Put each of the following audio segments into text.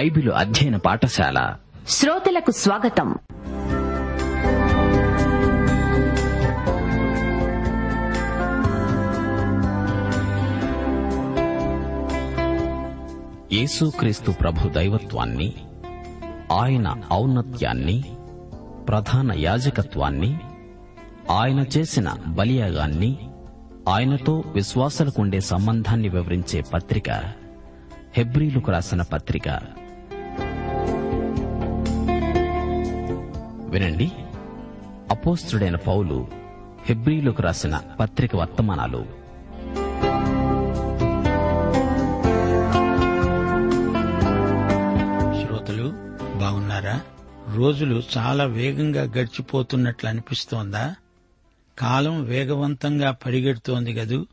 Bible అధ్యయన పాఠశాల. శ్రోతలకు స్వాగతం. యేసుక్రీస్తు ప్రభు దైవత్వాన్ని ఆయన ఔన్నత్యాన్ని ప్రధాన యాజకత్వాన్ని ఆయన చేసిన బలియాగాన్ని ఆయనతో విశ్వాసులకుండే సంబంధాన్ని వివరించే పత్రిక హెబ్రీలకు రాసిన పత్రిక. వినండి. అపోస్తుడైన పౌలు హెబ్రిలోకి రాసిన పత్రిక వర్తమానాలు. శ్రోతలు బాగున్నారా? రోజులు చాలా వేగంగా గడిచిపోతున్నట్లు అనిపిస్తోందా? కాలం వేగవంతంగా పరిగెడుతోంది గదు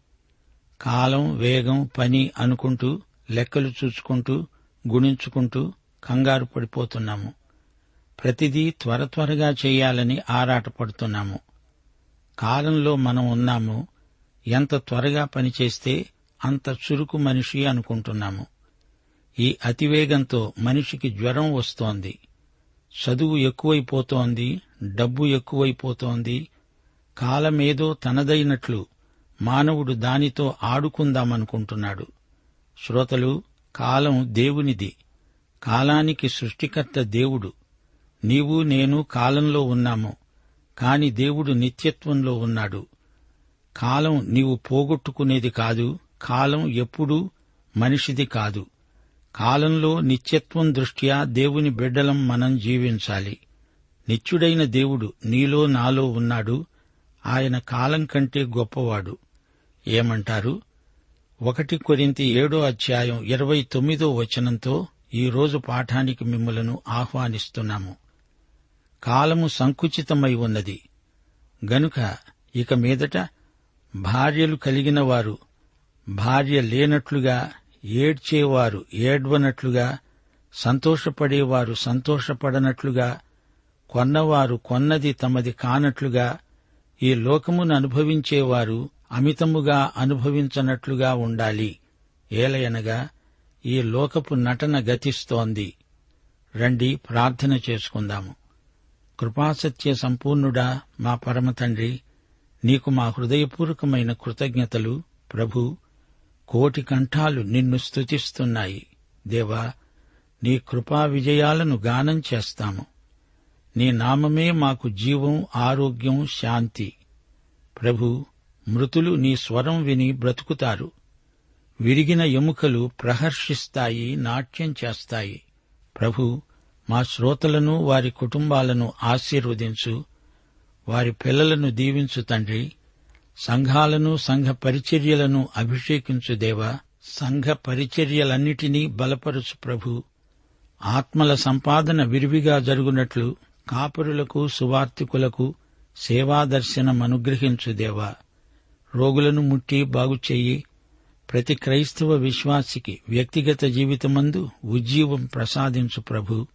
కాలం వేగం పని అనుకుంటూ లెక్కలు చూసుకుంటూ గుణించుకుంటూ కంగారు పడిపోతున్నాము. ప్రతిదీ త్వర త్వరగా చేయాలని ఆరాటపడుతున్నాము. కాలంలో మనం ఉన్నాము. ఎంత త్వరగా పనిచేస్తే అంత చురుకు మనిషి అనుకుంటున్నాము. ఈ అతివేగంతో మనిషికి జ్వరం వస్తోంది. చదువు ఎక్కువైపోతోంది డబ్బు ఎక్కువైపోతోంది. కాలమేదో తనదైనట్లు మానవుడు దానితో ఆడుకుందామనుకుంటున్నాడు. శ్రోతలు కాలం దేవునిది. కాలానికి సృష్టికర్త దేవుడు. నీవు నేను కాలంలో ఉన్నాము కాని దేవుడు నిత్యత్వంలో ఉన్నాడు. కాలం నీవు పోగొట్టుకునేది కాదు కాలం ఎప్పుడూ మనిషిది కాదు. కాలంలో నిత్యత్వం దృష్ట్యా దేవుని బిడ్డలం మనం జీవించాలి. నిత్యుడైన దేవుడు నీలో నాలో ఉన్నాడు ఆయన కాలం కంటే గొప్పవాడు. ఏమంటారు? ఒకటి కొరింత ఏడో అధ్యాయం ఇరవై తొమ్మిదో వచనంతో ఈరోజు పాఠానికి మిమ్మలను ఆహ్వానిస్తున్నాము. కాలము సంకుచితమై ఉన్నది. గనుక ఇక మీదట భార్యలు కలిగిన వారు భార్య లేనట్లుగా ఏడ్చేవారు ఏడ్వనట్లుగా సంతోషపడేవారు సంతోషపడనట్లుగా కొన్నవారు కొన్నది తమది కానట్లుగా ఈ లోకమును అనుభవించేవారు అమితముగా అనుభవించనట్లుగా ఉండాలి. ఏలయనగా ఈ లోకపు నటన గతిస్తోంది. రండి ప్రార్థన చేసుకుందాము. కృపాసత్య సంపూర్ణుడా మా పరమ తండ్రి నీకు మా హృదయపూర్వకమైన కృతజ్ఞతలు ప్రభు. కోటి కంఠాలు నిన్ను స్తుతిస్తున్నాయి. దేవా నీ కృపా విజయాలను గానం చేస్తాము. నీ నామమే మాకు జీవం ఆరోగ్యం శాంతి. ప్రభు మృతులు నీ స్వరం విని బ్రతుకుతారు. విరిగిన ఎముకలు ప్రహర్షిస్తాయి నాట్యం చేస్తాయి. ప్రభు మా శ్రోతలను వారి కుటుంబాలను ఆశీర్వదించు. వారి పిల్లలను దీవించు తండ్రి. సంఘాలను సంఘ పరిచర్యలను అభిషేకించు దేవా. సంఘ పరిచర్యలన్నిటినీ బలపరుచు ప్రభు. ఆత్మల సంపాదన విరివిగా జరుగునట్లు కాపురులకు సువార్తికులకు సేవాదర్శనం అనుగ్రహించు దేవా. రోగులను ముట్టి బాగుచెయ్యి ప్రతి క్రైస్తవ విశ్వాసికి వ్యక్తిగత జీవితమందు ఉజ్జీవం ప్రసాదించు ప్రభు.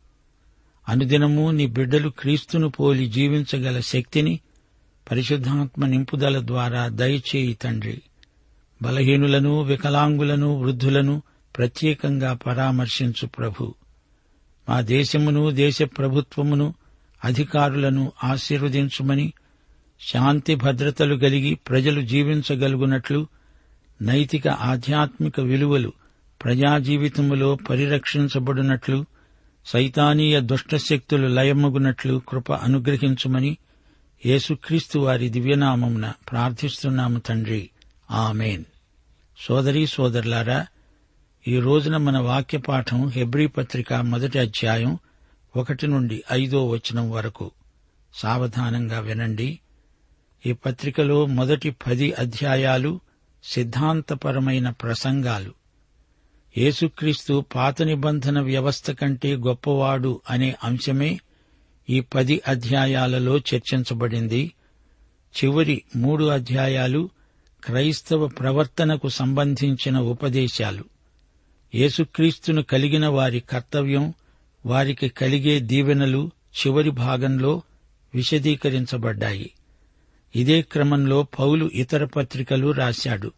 అనుదినము నీ బిడ్డలు క్రీస్తును పోలి జీవించగల శక్తిని పరిశుద్ధాత్మ నింపుదల ద్వారా దయచేయి తండ్రి. బలహీనులను వికలాంగులను వృద్ధులను ప్రత్యేకంగా పరామర్శించు ప్రభు. మా దేశమును దేశ ప్రభుత్వమును అధికారులను ఆశీర్వదించుమని శాంతి భద్రతలు కలిగి ప్రజలు జీవించగలుగునట్లు నైతిక ఆధ్యాత్మిక విలువలు ప్రజా జీవితములో పరిరక్షించబడినట్లు సైతానీయ దుష్టశక్తులు లయమగునట్లు కృప అనుగ్రహించుమని యేసుక్రీస్తు వారి దివ్యనామమున ప్రార్థిస్తున్నాము తండ్రి. ఆమెన్. సోదరీ సోదరులారా ఈ రోజున మన వాక్య పాఠం హెబ్రీ పత్రిక మొదటి అధ్యాయం ఒకటి నుండి ఐదో వచనం వరకు. సావధానంగా వినండి. ఈ పత్రికలో మొదటి పది అధ్యాయాలు సిద్ధాంతపరమైన ప్రసంగాలు. యేసుక్రీస్తు పాత నిబంధన వ్యవస్థ కంటే గొప్పవాడు అనే అంశమే ఈ పది అధ్యాయాలలో చర్చించబడింది. చివరి మూడు అధ్యాయాలు క్రైస్తవ ప్రవర్తనకు సంబంధించిన ఉపదేశాలు. యేసుక్రీస్తును కలిగిన వారి కర్తవ్యం వారికి కలిగే దీవెనలు చివరి భాగంలో విశదీకరించబడ్డాయి. ఇదే క్రమంలో పౌలు ఇతర పత్రికలు రాశాడు.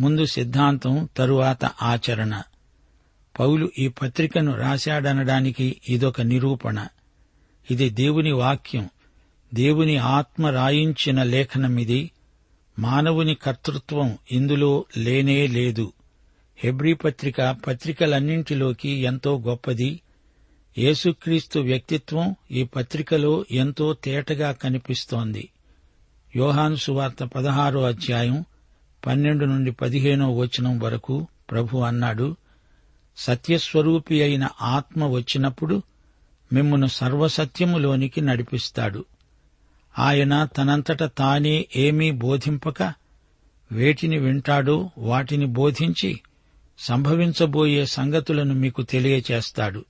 ముందు సిద్ధాంతం తరువాత ఆచరణ. పౌలు ఈ పత్రికను రాశాడనడానికి ఇదొక నిరూపణ. ఇది దేవుని వాక్యం. దేవుని ఆత్మ రాయించిన లేఖనమిది. మానవుని కర్తృత్వం ఇందులో లేనే లేదు. హెబ్రీ పత్రిక పత్రికలన్నింటిలోకి ఎంతో గొప్పది. యేసుక్రీస్తు వ్యక్తిత్వం ఈ పత్రికలో ఎంతో తేటగా కనిపిస్తోంది. యోహాను సువార్త పదహారో అధ్యాయం పన్నెండు నుండి పదిహేనో వచనం వరకు ప్రభు అన్నాడు సత్యస్వరూపి అయిన ఆత్మ వచ్చినప్పుడు మిమ్మను సర్వసత్యములోనికి నడిపిస్తాడు. ఆయన తనంతట తానే ఏమీ బోధింపక వేటిని వింటాడో వాటిని బోధించి సంభవించబోయే సంగతులను మీకు తెలియచేస్తాడు.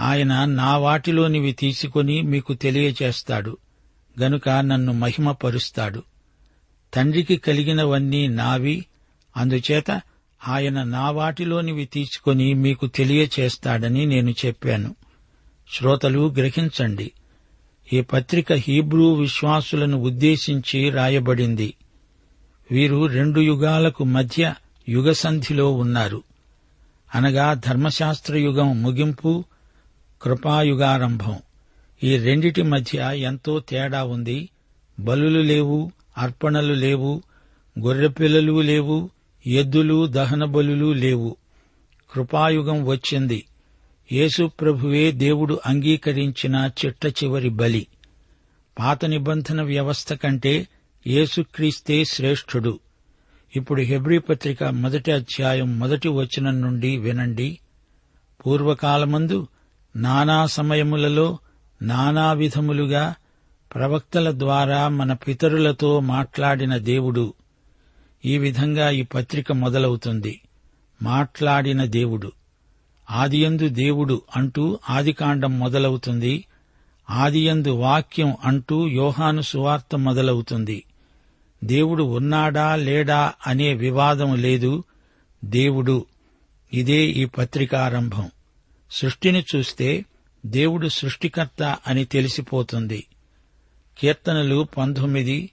ఆయన నా వాటిలోనివి తీసుకొని మీకు తెలియచేస్తాడు. గనుక నన్ను మహిమపరుస్తాడు. తండ్రికి కలిగినవన్నీ నావి. అందుచేత ఆయన నా వాటిలోనివి తీసుకొని మీకు తెలియచేస్తాడని నేను చెప్పాను. శ్రోతలు గ్రహించండి. ఈ పత్రిక హీబ్రూ విశ్వాసులను ఉద్దేశించి రాయబడింది. వీరు రెండు యుగాలకు మధ్య యుగసంధిలో ఉన్నారు. అనగా ధర్మశాస్త్ర యుగం ముగింపు కృపాయుగారంభం. ఈ రెండిటి మధ్య ఎంతో తేడా ఉంది. బలులు లేవు అర్పణలు లేవు గొర్రెపిల్లలు లేవు ఎద్దులు దహన బలులు లేవు. కృపాయుగం వచ్చింది. యేసుప్రభువే దేవుడు అంగీకరించిన చిట్ట చివరి బలి. పాత నిబంధన వ్యవస్థ కంటే యేసుక్రీస్తే శ్రేష్ఠుడు. ఇప్పుడు హెబ్రీ పత్రిక మొదటి అధ్యాయం మొదటి వచనం నుండి వినండి. పూర్వకాలమందు నానా సమయములలో నానా విధములుగా ప్రవక్తల ద్వారా మన పితరులతో మాట్లాడిన దేవుడు. ఈ విధంగా ఈ పత్రిక మొదలవుతుంది. మాట్లాడిన దేవుడు. ఆదియందు దేవుడు అంటూ ఆదికాండం మొదలవుతుంది. ఆదియందు వాక్యం అంటూ యోహాను సువార్త మొదలవుతుంది. దేవుడు ఉన్నాడా లేడా అనే వివాదం లేదు. దేవుడు. ఇదే ఈ పత్రిక ఆరంభం. సృష్టిని చూస్తే దేవుడు సృష్టికర్త అని తెలిసిపోతుంది. కీర్తనలు పంతొమ్మిది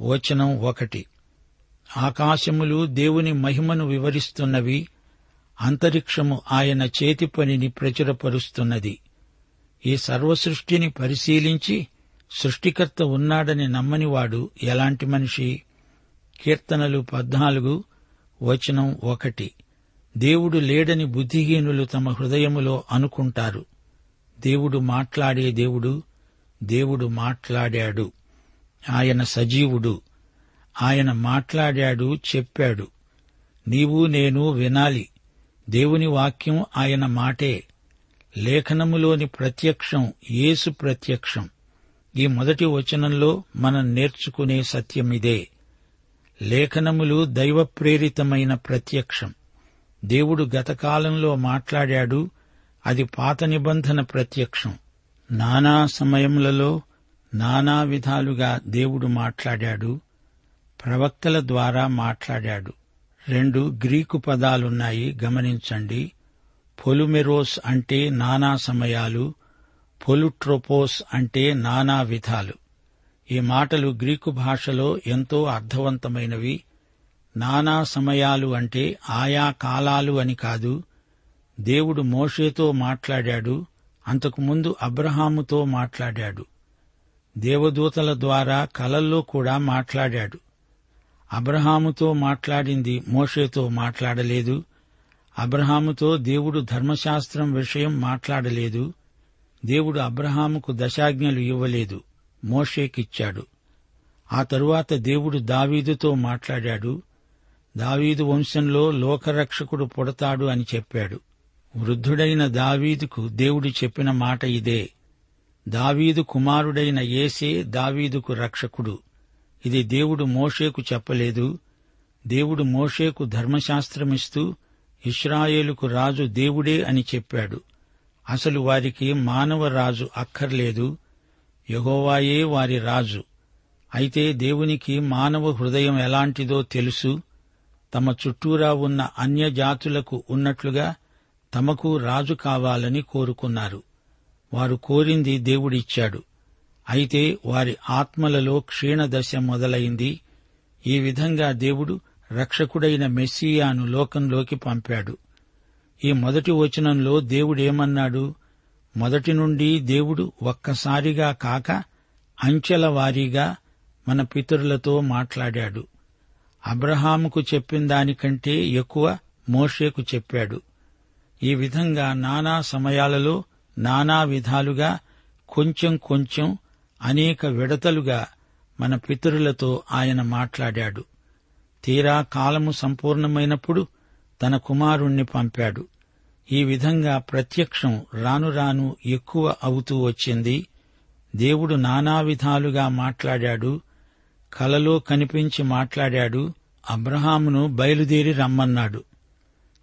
వచనం ఒకటి. ఆకాశములు దేవుని మహిమను వివరిస్తున్నవి అంతరిక్షము ఆయన చేతి పనిని ప్రచురపరుస్తున్నది. ఈ సర్వసృష్టిని పరిశీలించి సృష్టికర్త ఉన్నాడని నమ్మనివాడు ఎలాంటి మనిషి? కీర్తనలు పద్నాలుగు వచనం ఒకటి. దేవుడు లేడని బుద్ధిహీనులు తమ హృదయములో అనుకుంటారు. దేవుడు మాట్లాడే దేవుడు దేవుడు మాట్లాడాడు. ఆయన సజీవుడు. ఆయన మాట్లాడాడు చెప్పాడు. నీవు నేను వినాలి. దేవుని వాక్యం ఆయన మాటే. లేఖనములోని ప్రత్యక్షం యేసు ప్రత్యక్షం. ఈ మొదటి వచనంలో మనం నేర్చుకునే సత్యమిదే లేఖనములు దైవ ప్రేరితమైన ప్రత్యక్షం. దేవుడు గతకాలంలో మాట్లాడాడు అది పాత నిబంధన ప్రత్యక్షం. నానా సమయములలో నానా విధాలుగా దేవుడు మాట్లాడాడు ప్రవక్తల ద్వారా మాట్లాడాడు. రెండు గ్రీకు పదాలున్నాయి గమనించండి. పొలుమెరోస్ అంటే నానా సమయాలు పొలుట్రోపోస్ అంటే నానా విధాలు. ఈ మాటలు గ్రీకు భాషలో ఎంతో అర్థవంతమైనవి. నానా సమయాలు అంటే ఆయా కాలాలు అని కాదు దేవుడు మోషేతో మాట్లాడాడు అంతకుముందు అబ్రహాముతో మాట్లాడాడు. దేవదూతల ద్వారా కలల్లో కూడా మాట్లాడాడు. అబ్రహాముతో మాట్లాడింది మోషేతో మాట్లాడలేదు. అబ్రహాముతో దేవుడు ధర్మశాస్త్రం విషయం మాట్లాడలేదు. దేవుడు అబ్రహాముకు దశాజ్ఞలు ఇవ్వలేదు. మోషేకిచ్చాడు. ఆ తరువాత దేవుడు దావీదుతో మాట్లాడాడు. దావీదు వంశంలో లోకరక్షకుడు పుడతాడు అని చెప్పాడు. వృద్ధుడైన దావీదుకు దేవుడు చెప్పిన మాట ఇదే. దావీదు కుమారుడైన ఏసే దావీదుకు రక్షకుడు. ఇది దేవుడు మోషేకు చెప్పలేదు. దేవుడు మోషేకు ధర్మశాస్త్రమిస్తూ ఇస్రాయేలుకు రాజు దేవుడే అని చెప్పాడు. అసలు వారికి మానవ రాజు అక్కర్లేదు. యహోవాయే వారి రాజు. అయితే దేవునికి మానవ హృదయం ఎలాంటిదో తెలుసు. తమ చుట్టూరా ఉన్న అన్యజాతులకు ఉన్నట్లుగా తమకు రాజు కావాలని కోరుకున్నారు. వారు కోరింది దేవుడిచ్చాడు. అయితే వారి ఆత్మలలో క్షీణదశ మొదలైంది. ఈ విధంగా దేవుడు రక్షకుడైన మెస్సియాను లోకంలోకి పంపాడు. ఈ మొదటి వచనంలో దేవుడేమన్నాడు? మొదటి నుండి దేవుడు ఒక్కసారిగా కాక అంచెల వారీగా మన పితరులతో మాట్లాడాడు. అబ్రహాముకు చెప్పిన దానికంటే ఎక్కువ మోషేకు చెప్పాడు. ఈ విధంగా నానా సమయాలలో నానా విధాలుగా కొంచెం కొంచెం అనేక విడతలుగా మన పితరులతో ఆయన మాట్లాడాడు. తీరా కాలము సంపూర్ణమైనప్పుడు తన కుమారుణ్ణి పంపాడు. ఈ విధంగా ప్రత్యక్షం రాను రాను ఎక్కువ అవుతూ వచ్చింది. దేవుడు నానా విధాలుగా మాట్లాడాడు. కలలో కనిపించి మాట్లాడాడు. అబ్రహామును బయలుదేరి రమ్మన్నాడు.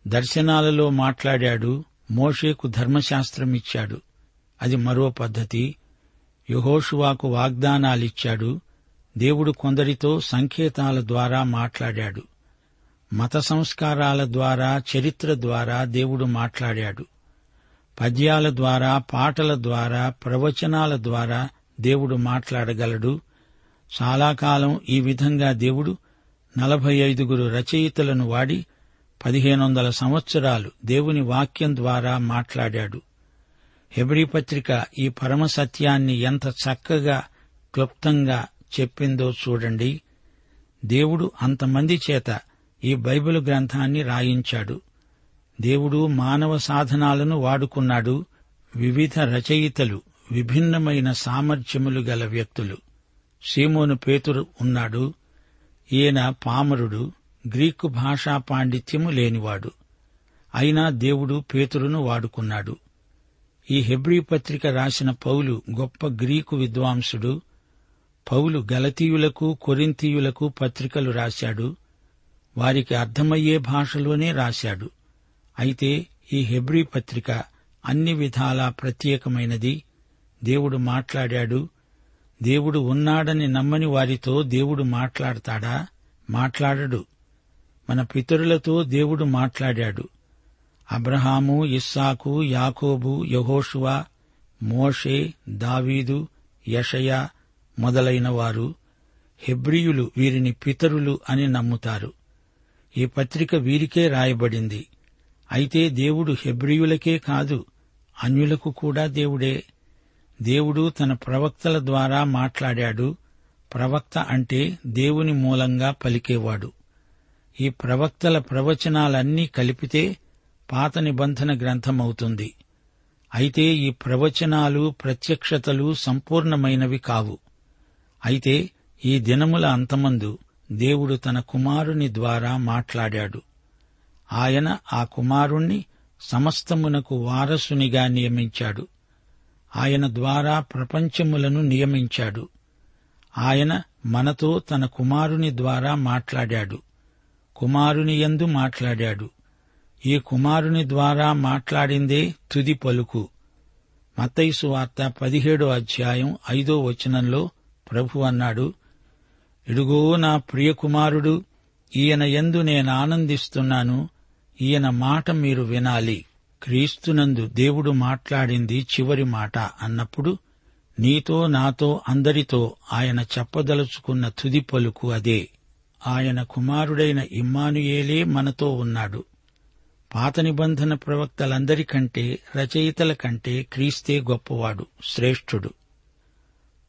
దర్శనాలలో మాట్లాడాడు మోషేకు ధర్మశాస్త్రమిచ్చాడు. అది మరో పద్ధతి. యహోషువాకు వాగ్దానాలిచ్చాడు. దేవుడు కొందరితో సంకేతాల ద్వారా మాట్లాడాడు. మత సంస్కారాల ద్వారా చరిత్ర ద్వారా దేవుడు మాట్లాడాడు. పద్యాల ద్వారా పాటల ద్వారా ప్రవచనాల ద్వారా దేవుడు మాట్లాడగలడు. చాలా కాలం ఈ విధంగా దేవుడు నలభై ఐదుగురు రచయితలను వాడి పదిహేను వందల సంవత్సరాలు దేవుని వాక్యం ద్వారా మాట్లాడాడు. హెబ్రీ పత్రిక ఈ పరమ సత్యాన్ని ఎంత చక్కగా క్లుప్తంగా చెప్పిందో చూడండి. దేవుడు అంతమంది చేత ఈ బైబిల్ గ్రంథాన్ని రాయించాడు. దేవుడు మానవ సాధనాలను వాడుకున్నాడు. వివిధ రచయితలు విభిన్నమైన సామర్థ్యములు గల వ్యక్తులు. సీమోను పేతురు ఉన్నాడు. ఈయన పామరుడు. గ్రీకు భాషా పాండిత్యము లేనివాడు. అయినా దేవుడు పేతురును వాడుకున్నాడు. ఈ హెబ్రీ పత్రిక రాసిన పౌలు గొప్ప గ్రీకు విద్వాంసుడు పౌలు గలతీయులకు కొరింతీయులకు పత్రికలు రాశాడు. వారికి అర్థమయ్యే భాషలోనే రాశాడు. అయితే ఈ హెబ్రీ పత్రిక అన్ని విధాలా ప్రత్యేకమైనది. దేవుడు మాట్లాడాడు. దేవుడు ఉన్నాడని నమ్మని వారితో దేవుడు మాట్లాడతాడా? మాట్లాడడు. మన పితరులతో దేవుడు మాట్లాడాడు. అబ్రహాము ఇస్సాకు యాకోబు యహోషువా మోషే దావీదు యషయ మొదలైన వారు హెబ్రియులు వీరిని పితరులు అని నమ్ముతారు. ఈ పత్రిక వీరికే రాయబడింది. అయితే దేవుడు హెబ్రియులకే కాదు అన్యులకు కూడా దేవుడే. దేవుడు తన ప్రవక్తల ద్వారా మాట్లాడాడు. ప్రవక్త అంటే దేవుని మూలంగా పలికేవాడు. ఈ ప్రవక్తల ప్రవచనాలన్నీ కలిపితే పాత నిబంధన గ్రంథమవుతుంది. అయితే ఈ ప్రవచనాలు ప్రత్యక్షతలు సంపూర్ణమైనవి కావు. అయితే ఈ దినముల అంతమందు దేవుడు తన కుమారుని ద్వారా మాట్లాడాడు. ఆయన ఆ కుమారుణ్ణి సమస్తమునకు వారసునిగా నియమించాడు. ఆయన ద్వారా ప్రపంచములను నియమించాడు. ఆయన మనతో తన కుమారుని ద్వారా మాట్లాడాడు. కుమారుని యందు మాట్లాడాడు. ఈ కుమారుని ద్వారా మాట్లాడిందే తుది పలుకు. మత్తైసు వార్త పదిహేడో అధ్యాయం ఐదో వచనంలో ప్రభు అన్నాడు ఇడుగో నా ప్రియకుమారుడు ఈయన యందు నేను ఆనందిస్తున్నాను ఈయన మాట మీరు వినాలి. క్రీస్తునందు దేవుడు మాట్లాడింది చివరి మాట అన్నప్పుడు నీతో నాతో అందరితో ఆయన చెప్పదలుచుకున్న తుది పలుకు అదే. ఆయన కుమారుడైన ఇమ్మానుయేలే మనతో ఉన్నాడు. పాత నిబంధన ప్రవక్తలందరికంటే రచయితల కంటే క్రీస్తే గొప్పవాడు శ్రేష్ఠుడు.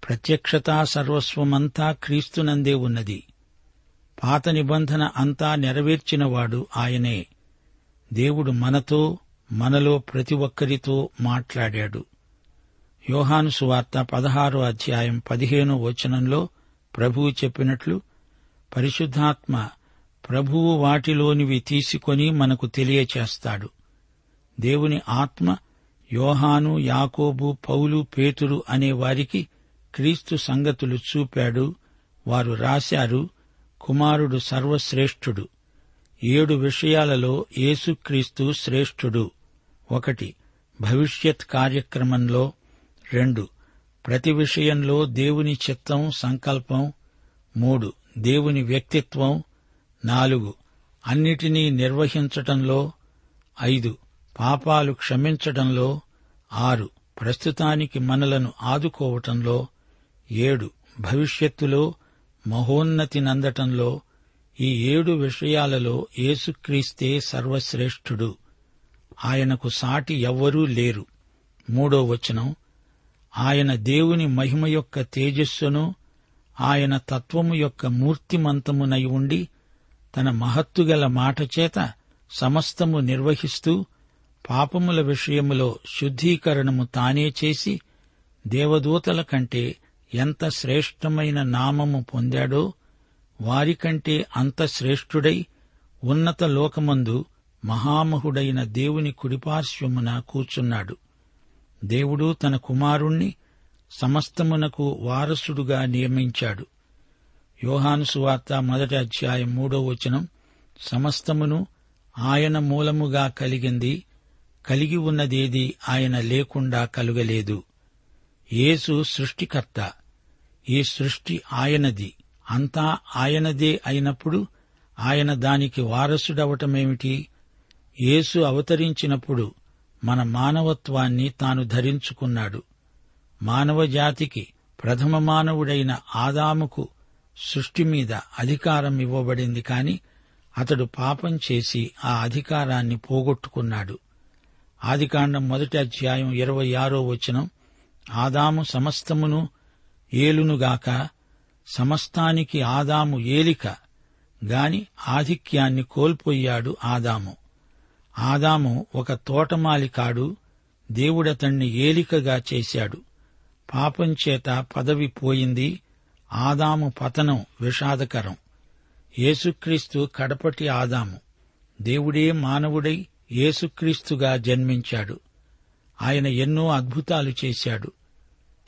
ప్రత్యక్షతా సర్వస్వమంతా క్రీస్తునందే ఉన్నది. పాత నిబంధన అంతా నెరవేర్చినవాడు ఆయనే. దేవుడు మనతో మనలో ప్రతి ఒక్కరితో మాట్లాడాడు. యోహాను సువార్త పదహారో అధ్యాయం పదిహేనో వచనంలో ప్రభువు చెప్పినట్లు పరిశుద్ధాత్మ ప్రభువు వాటిలోనివి తీసుకొని మనకు తెలియచేస్తాడు. దేవుని ఆత్మ యోహాను యాకోబు పౌలు పేతురు అనే వారికి క్రీస్తు సంగతులు చూపాడు. వారు రాశారు కుమారుడు సర్వశ్రేష్ఠుడు. ఏడు విషయాలలో యేసుక్రీస్తు శ్రేష్ఠుడు. ఒకటి భవిష్యత్ కార్యక్రమంలో. రెండు ప్రతి విషయంలో దేవుని చిత్తం సంకల్పం. మూడు దేవుని వ్యక్తిత్వం నాలుగు. అన్నిటినీ నిర్వహించటంలో ఐదు. పాపాలు క్షమించటంలో ఆరు. ప్రస్తుతానికి మనలను ఆదుకోవటంలో ఏడు. భవిష్యత్తులో మహోన్నతి నందటంలో ఈ ఏడు విషయాలలో యేసుక్రీస్తే సర్వశ్రేష్ఠుడు. ఆయనకు సాటి ఎవ్వరూ లేరు. మూడో వచనం. ఆయన దేవుని మహిమ యొక్క తేజస్సును ఆయన తత్వము యొక్క మూర్తిమంతమునై ఉండి తన మహత్తుగల మాట చేత సమస్తము నిర్వహిస్తూ పాపముల విషయములో శుద్ధీకరణము తానే చేసి దేవదూతల కంటే ఎంత శ్రేష్టమైన నామము పొందాడో వారికంటే అంత శ్రేష్ఠుడై ఉన్నత లోకమందు మహామహుడైన దేవుని కుడిపార్శ్వమున కూర్చున్నాడు. దేవుడు తన కుమారుణ్ణి సమస్తమునకు వారసుడుగా నియమించాడు. యోహాను సువార్త మొదటి అధ్యాయం మూడో వచనం సమస్తమును ఆయన మూలముగా కలిగింది కలిగి ఉన్నదేది ఆయన లేకుండా కలుగలేదు. యేసు సృష్టికర్త ఈ సృష్టి ఆయనది అంతా ఆయనదే అయినప్పుడు ఆయన దానికి వారసుడవటమేమిటి? యేసు అవతరించినప్పుడు మన మానవత్వాన్ని తాను ధరించుకున్నాడు. మానవజాతికి ప్రథమ మానవుడైన ఆదాముకు సృష్టి మీద అధికారం ఇవ్వబడింది కాని అతడు పాపం చేసి ఆ అధికారాన్ని పోగొట్టుకున్నాడు. ఆదికాండం మొదటి అధ్యాయం ఇరవై ఆరో వచనం ఆదాము సమస్తమును ఏలునుగాక సమస్తానికి ఆదాము ఏలిక గాని ఆధిక్యాన్ని కోల్పోయాడు ఆదాము. ఆదాము ఒక తోటమాలి కాడు దేవుడతణ్ణి ఏలికగా చేశాడు. పాపం చేత పదవి పోయింది. ఆదాము పతనం విషాదకరం. యేసుక్రీస్తు కడపటి ఆదాము. దేవుడే మానవుడై యేసుక్రీస్తుగా జన్మించాడు. ఆయన ఎన్నో అద్భుతాలు చేశాడు.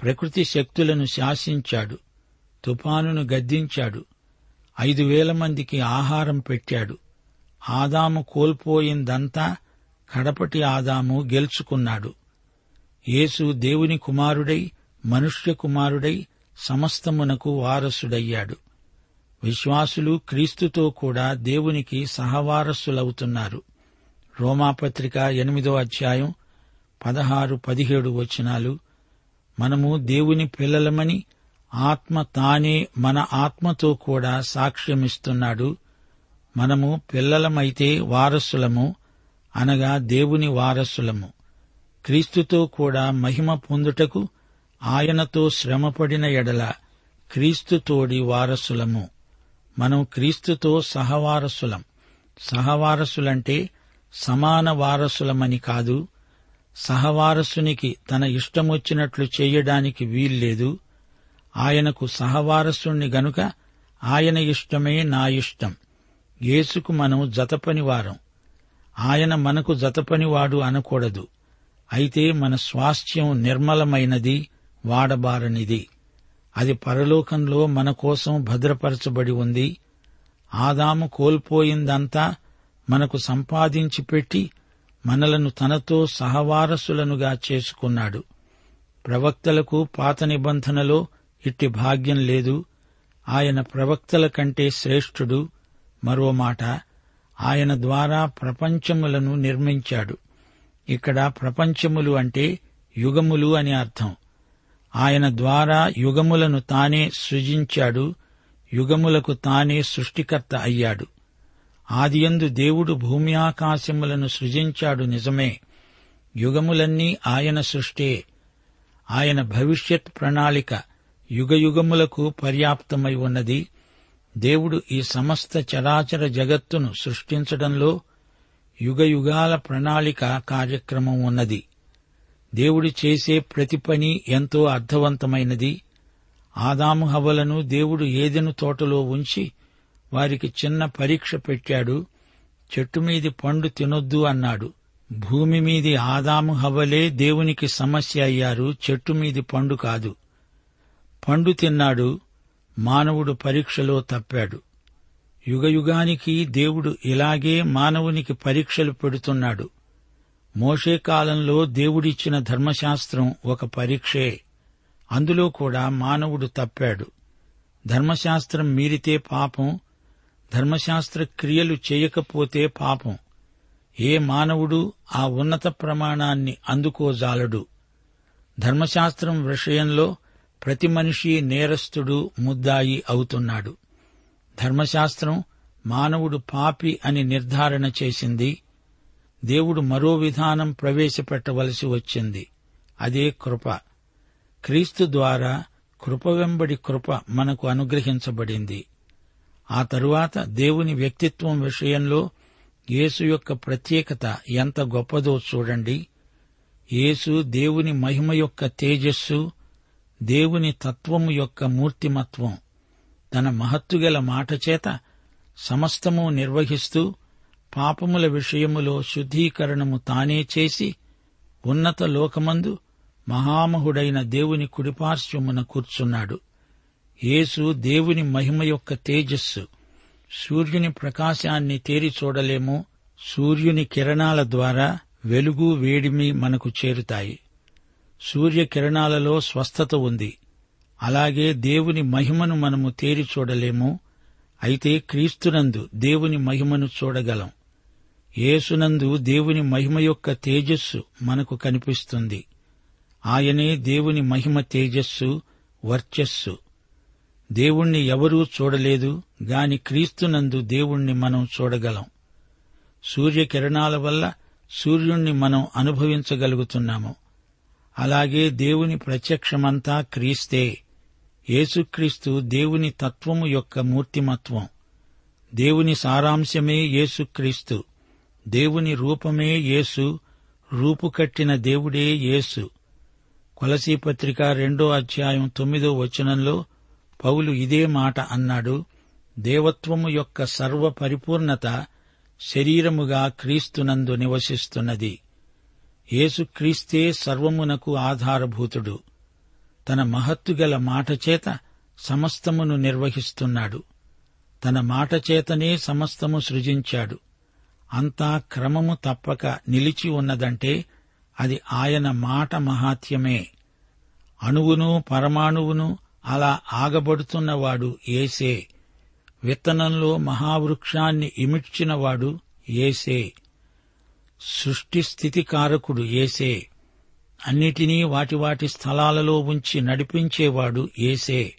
ప్రకృతి శక్తులను శాసించాడు. తుపానును గద్దించాడు. ఐదు వేల మందికి ఆహారం పెట్టాడు. ఆదాము కోల్పోయిందంతా కడపటి ఆదాము గెలుచుకున్నాడు. యేసు దేవుని కుమారుడై మనుష్య కుమారుడై సమస్తమునకు వారసుడయ్యాడు. విశ్వాసులు క్రీస్తుతో కూడా దేవునికి సహవారసులవుతున్నారు. రోమాపత్రిక ఎనిమిదో అధ్యాయం పదహారు పదిహేడు వచనాలు. మనము దేవుని పిల్లలమని ఆత్మ తానే మన ఆత్మతో కూడా సాక్ష్యమిస్తున్నాడు. మనము పిల్లలమైతే వారసులము అనగా దేవుని వారసులము. క్రీస్తుతో కూడా మహిమ పొందుటకు ఆయనతో శ్రమపడిన ఎడల క్రీస్తుతోడి వారసులము. మనం క్రీస్తుతో సహవారసులం. సహవారసులంటే సమాన వారసులమని కాదు సహవారసునికి తన ఇష్టమొచ్చినట్లు చేయడానికి వీల్లేదు. ఆయనకు సహవారసుణ్ణి గనుక ఆయన ఇష్టమే నా ఇష్టం. యేసుకు మనం జతపనివారం. ఆయన మనకు జతపనివాడు అనకూడదు. అయితే మన స్వాస్థ్యం నిర్మలమైనది. వాడబారనిది. అది పరలోకంలో మన కోసం భద్రపరచబడి ఉంది. ఆదాము కోల్పోయిందంతా మనకు సంపాదించి పెట్టి మనలను తనతో సహవారసులనుగా చేసుకున్నాడు. ప్రవక్తలకు పాత నిబంధనలో ఇట్టి భాగ్యం లేదు. ఆయన ప్రవక్తల కంటే శ్రేష్ఠుడు. మరో మాట ఆయన ద్వారా ప్రపంచములను నిర్మించాడు. ఇక్కడ ప్రపంచములు అంటే యుగములు అని అర్థం. ఆయన ద్వారా యుగములను తానే సృజించాడు యుగములకు తానే సృష్టికర్త అయ్యాడు. ఆదియందు దేవుడు భూమి ఆకాశములను సృజించాడు నిజమే. యుగములన్నీ ఆయన సృష్టే. ఆయన భవిష్యత్ ప్రణాళిక యుగయుగములకు పర్యాప్తమై ఉన్నది. దేవుడు ఈ సమస్త చరాచర జగత్తును సృష్టించడంలో యుగయుగాల ప్రణాళిక కార్యక్రమం ఉన్నది. దేవుడు చేసే ప్రతి పని ఎంతో అర్థవంతమైనది. ఆదాము హవలను దేవుడు ఏదెను తోటలో ఉంచి వారికి చిన్న పరీక్ష పెట్టాడు. చెట్టు మీది పండు తినొద్దు అన్నాడు. భూమి మీది ఆదాము హవలే దేవునికి సమస్య అయ్యారు. చెట్టు మీది పండు కాదు. పండు తిన్నాడు. మానవుడు పరీక్షలో తప్పాడు. యుగయుగానికి దేవుడు ఇలాగే మానవునికి పరీక్షలు పెడుతున్నాడు. మోషే కాలంలో దేవుడిచ్చిన ధర్మశాస్త్రం ఒక పరీక్షే. అందులో కూడా మానవుడు తప్పాడు. ధర్మశాస్త్రం మీరితే పాపం ధర్మశాస్త్ర క్రియలు చేయకపోతే పాపం. ఏ మానవుడు ఆ ఉన్నత ప్రమాణాన్ని అందుకోజాలడు. ధర్మశాస్త్రం విషయంలో ప్రతి మనిషి నేరస్తుడు ముద్దాయి అవుతున్నాడు. ధర్మశాస్త్రం మానవుడు పాపి అని నిర్ధారణ చేసింది దేవుడు మరో విధానం ప్రవేశపెట్టవలసి వచ్చింది. అదే కృప. క్రీస్తు ద్వారా కృప వెంబడి కృప మనకు అనుగ్రహించబడింది. ఆ తరువాత దేవుని వ్యక్తిత్వం విషయంలో యేసు యొక్క ప్రత్యేకత ఎంత గొప్పదో చూడండి. యేసు దేవుని మహిమ యొక్క తేజస్సు దేవుని తత్వము యొక్క మూర్తిమత్వం తన మహత్తుగల మాట చేత సమస్తము నిర్వహిస్తూ పాపముల విషయములో శుద్ధీకరణము తానే చేసి ఉన్నత లోకమందు మహామహుడైన దేవుని కుడిపార్శ్వమున కూర్చున్నాడు. యేసు దేవుని మహిమ యొక్క తేజస్సు. సూర్యుని ప్రకాశాన్ని తేరి చూడలేము. సూర్యుని కిరణాల ద్వారా వెలుగు వేడిమి మనకు చేరుతాయి. సూర్యకిరణాలలో స్వస్థత ఉంది. అలాగే దేవుని మహిమను మనము తేరి చూడలేము. అయితే క్రీస్తునందు దేవుని మహిమను చూడగలం. యేసునందు దేవుని మహిమ యొక్క తేజస్సు మనకు కనిపిస్తుంది. ఆయనే దేవుని మహిమ తేజస్సు వర్చస్సు. దేవుణ్ణి ఎవరూ చూడలేదు గాని క్రీస్తునందు దేవుణ్ణి మనం చూడగలం. సూర్యకిరణాల వల్ల సూర్యుణ్ణి మనం అనుభవించగలుగుతున్నాము. అలాగే దేవుని ప్రత్యక్షమంతా క్రీస్తే. యేసుక్రీస్తు దేవుని తత్వము యొక్క మూర్తిమత్వం. దేవుని సారాంశమే యేసుక్రీస్తు. దేవుని రూపమే యేసు రూపుకట్టిన దేవుడే యేసు. కొలసీ పత్రిక రెండో అధ్యాయం తొమ్మిదో వచనంలో పౌలు ఇదే మాట అన్నాడు దేవత్వము యొక్క సర్వ పరిపూర్ణత శరీరముగా క్రీస్తునందు నివసిస్తున్నది. యేసుక్రీస్తే సర్వమునకు ఆధారభూతుడు. తన మహత్తుగల మాటచేత సమస్తమును నిర్వహిస్తున్నాడు. తన మాటచేతనే సమస్తము సృజించాడు. అంతా క్రమము తప్పక నిలిచి ఉన్నదంటే అది ఆయన మాట మహాత్యమే అణువును పరమాణువును అలా ఆగబడుతున్నవాడు ఏసే. విత్తనంలో మహావృక్షాన్ని ఇమిడ్చినవాడు ఏసే. సృష్టి స్థితికారకుడు ఏసే. అన్నిటినీ వాటి వాటి స్థలాలలో ఉంచి నడిపించేవాడు ఏసే.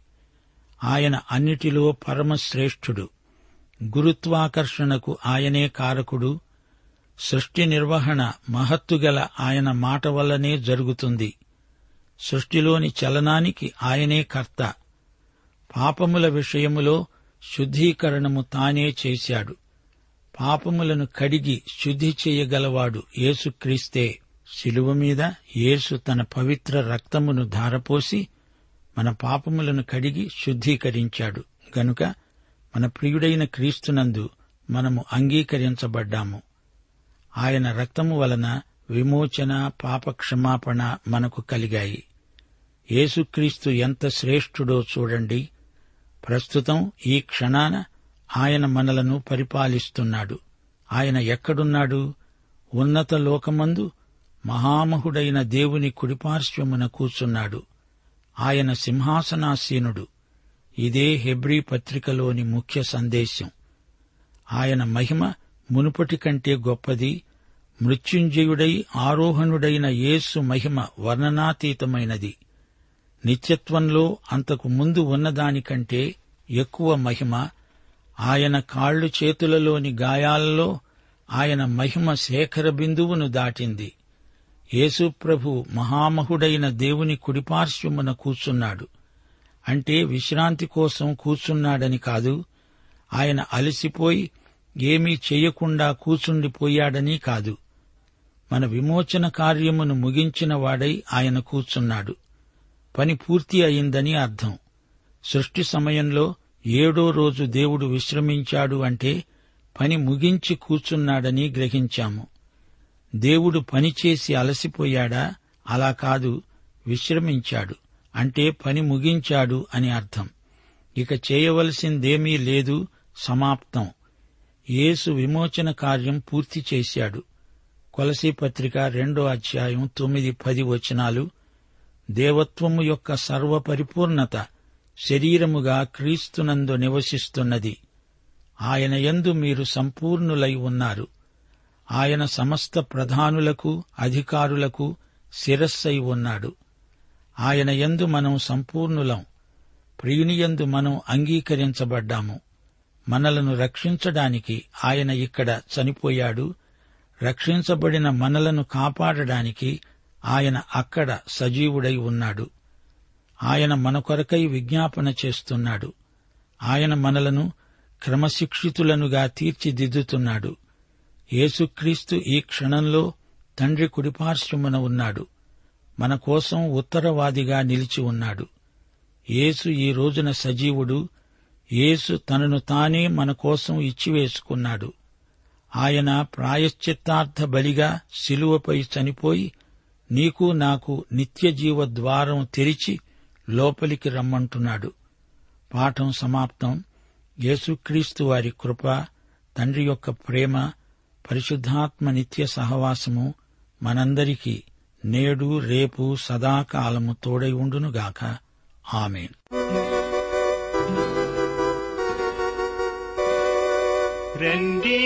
ఆయన అన్నిటిలో పరమశ్రేష్ఠుడు. గురుత్వాకర్షణకు ఆయనే కారకుడు. సృష్టి నిర్వహణ మహత్తుగల ఆయన మాట వల్లనే జరుగుతుంది. సృష్టిలోని చలనానికి ఆయనే కర్త. పాపముల విషయములో శుద్ధీకరణము తానే చేశాడు. పాపములను కడిగి శుద్ధి చేయగలవాడు యేసుక్రీస్తే. శిలువ మీద యేసు తన పవిత్ర రక్తమును ధారపోసి మన పాపములను కడిగి శుద్ధీకరించాడు. గనుక మన ప్రియుడైన క్రీస్తునందు మనము అంగీకరించబడ్డాము. ఆయన రక్తము వలన విమోచన పాపక్షమాపణ మనకు కలిగాయి. యేసుక్రీస్తు ఎంత శ్రేష్ఠుడో చూడండి. ప్రస్తుతం ఈ క్షణాన ఆయన మనలను పరిపాలిస్తున్నాడు. ఆయన ఎక్కడున్నాడు? ఉన్నత లోకమందు మహామహుడైన దేవుని కుడిపార్శ్వమున కూర్చున్నాడు. ఆయన సింహాసనాసీనుడు. ఇదే హెబ్రీ పత్రికలోని ముఖ్య సందేశం. ఆయన మహిమ మునుపటి కంటే గొప్పది మృత్యుంజయుడై ఆరోహణుడైన యేసు మహిమ వర్ణనాతీతమైనది. నిత్యత్వంలో అంతకు ముందు ఉన్నదానికంటే ఎక్కువ మహిమ ఆయన కాళ్ళు చేతులలోని గాయాలలో ఆయన మహిమ శేఖర బిందువును దాటింది. యేసుప్రభు మహామహుడైన దేవుని కుడిపార్శ్వమున కూర్చున్నాడు. అంటే విశ్రాంతి కోసం కూర్చున్నాడని కాదు ఆయన అలసిపోయి ఏమీ చేయకుండా కూర్చుండిపోయాడని కాదు. మన విమోచన కార్యమును ముగించిన వాడై ఆయన కూర్చున్నాడు. పని పూర్తి అయిందని అర్థం. సృష్టి సమయంలో ఏడో రోజు దేవుడు విశ్రమించాడు అంటే పని ముగించి కూర్చున్నాడని గ్రహించాము. దేవుడు పనిచేసి అలసిపోయాడా? అలా కాదు విశ్రమించాడు. అంటే పని ముగించాడు అని అర్థం. ఇక చేయవలసిందేమీ లేదు సమాప్తం. యేసు విమోచన కార్యం పూర్తి చేశాడు. కొలసీ పత్రిక రెండో అధ్యాయం తొమ్మిది పది వచనాలు. దేవత్వము యొక్క సర్వపరిపూర్ణత శరీరముగా క్రీస్తునందు నివసిస్తున్నది. ఆయన యందు మీరు సంపూర్ణులై ఉన్నారు. ఆయన సమస్త ప్రధానులకు అధికారులకు శిరస్సై ఉన్నాడు. ఆయన యందు మనం సంపూర్ణులం ప్రియునియందు మనం అంగీకరించబడ్డాము. మనలను రక్షించడానికి ఆయన ఇక్కడ చనిపోయాడు. రక్షించబడిన మనలను కాపాడడానికి ఆయన అక్కడ సజీవుడై ఉన్నాడు. ఆయన మన కొరకై విజ్ఞాపన చేస్తున్నాడు. ఆయన మనలను క్రమశిక్షితులనుగా తీర్చిదిద్దుతున్నాడు. యేసుక్రీస్తు ఈ క్షణంలో తండ్రి కుడిపార్శ్వమున ఉన్నాడు. మన కోసం ఉత్తరవాదిగా నిలిచి ఉన్నాడు. యేసు ఈ రోజున సజీవుడు. యేసు తనను తానే మన కోసం ఇచ్చివేసుకున్నాడు. ఆయన ప్రాయశ్చిత్తార్థ బలిగా శిలువపై చనిపోయి నీకు నాకు నిత్యజీవ ద్వారం తెరిచి లోపలికి రమ్మంటున్నాడు. పాఠం సమాప్తం. యేసుక్రీస్తు వారి కృప తండ్రి యొక్క ప్రేమ పరిశుద్ధాత్మ నిత్య సహవాసము మనందరికీ నేడు రేపు సదాకాలము తోడై ఉండునుగాక ఆమెన్. రండి.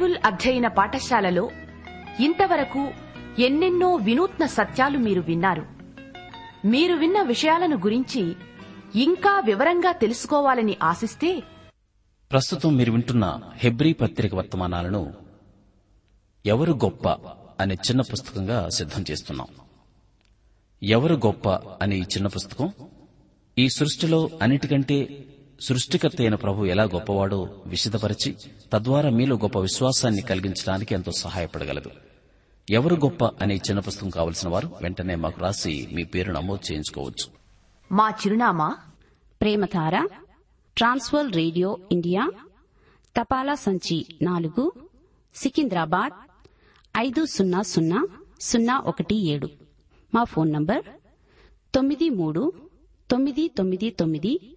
బైబుల్ అధ్యయన పాఠశాలలో ఇంతవరకు ఎన్నెన్నో వినూత్న సత్యాలు మీరు విన్నారు. మీరు విన్న విషయాలను గురించి ఇంకా వివరంగా తెలుసుకోవాలని ఆశిస్తే ప్రస్తుతం మీరు వింటున్న హెబ్రీ పత్రిక వర్తమానాలను ఎవరు గొప్ప అనే చిన్న పుస్తకంగా సిద్ధం చేస్తున్నాం. ఎవరు గొప్ప అనే ఈ చిన్న పుస్తకం ఈ సృష్టిలో అన్నిటికంటే సృష్టికర్త అయిన ప్రభు ఎలా గొప్పవాడో విశదపరిచి తద్వారా మీలో గొప్ప విశ్వాసాన్ని కలిగించడానికి ఎంతో సహాయపడగలదు. ఎవరు గొప్ప అనే చిన్న పుస్తకం కావలసిన వారు వెంటనే మాకు రాసి మీ పేరు నమోదు చేయించుకోవచ్చు. మా చిరునామా ప్రేమతార ట్రాన్స్వర్ రేడియో ఇండియా తపాలా సంచి నాలుగు సికింద్రాబాద్ ఐదు సున్నా సున్నా సున్నా ఒకటి ఏడు. మా ఫోన్ నంబర్ తొమ్మిది మూడు తొమ్మిది తొమ్మిది తొమ్మిది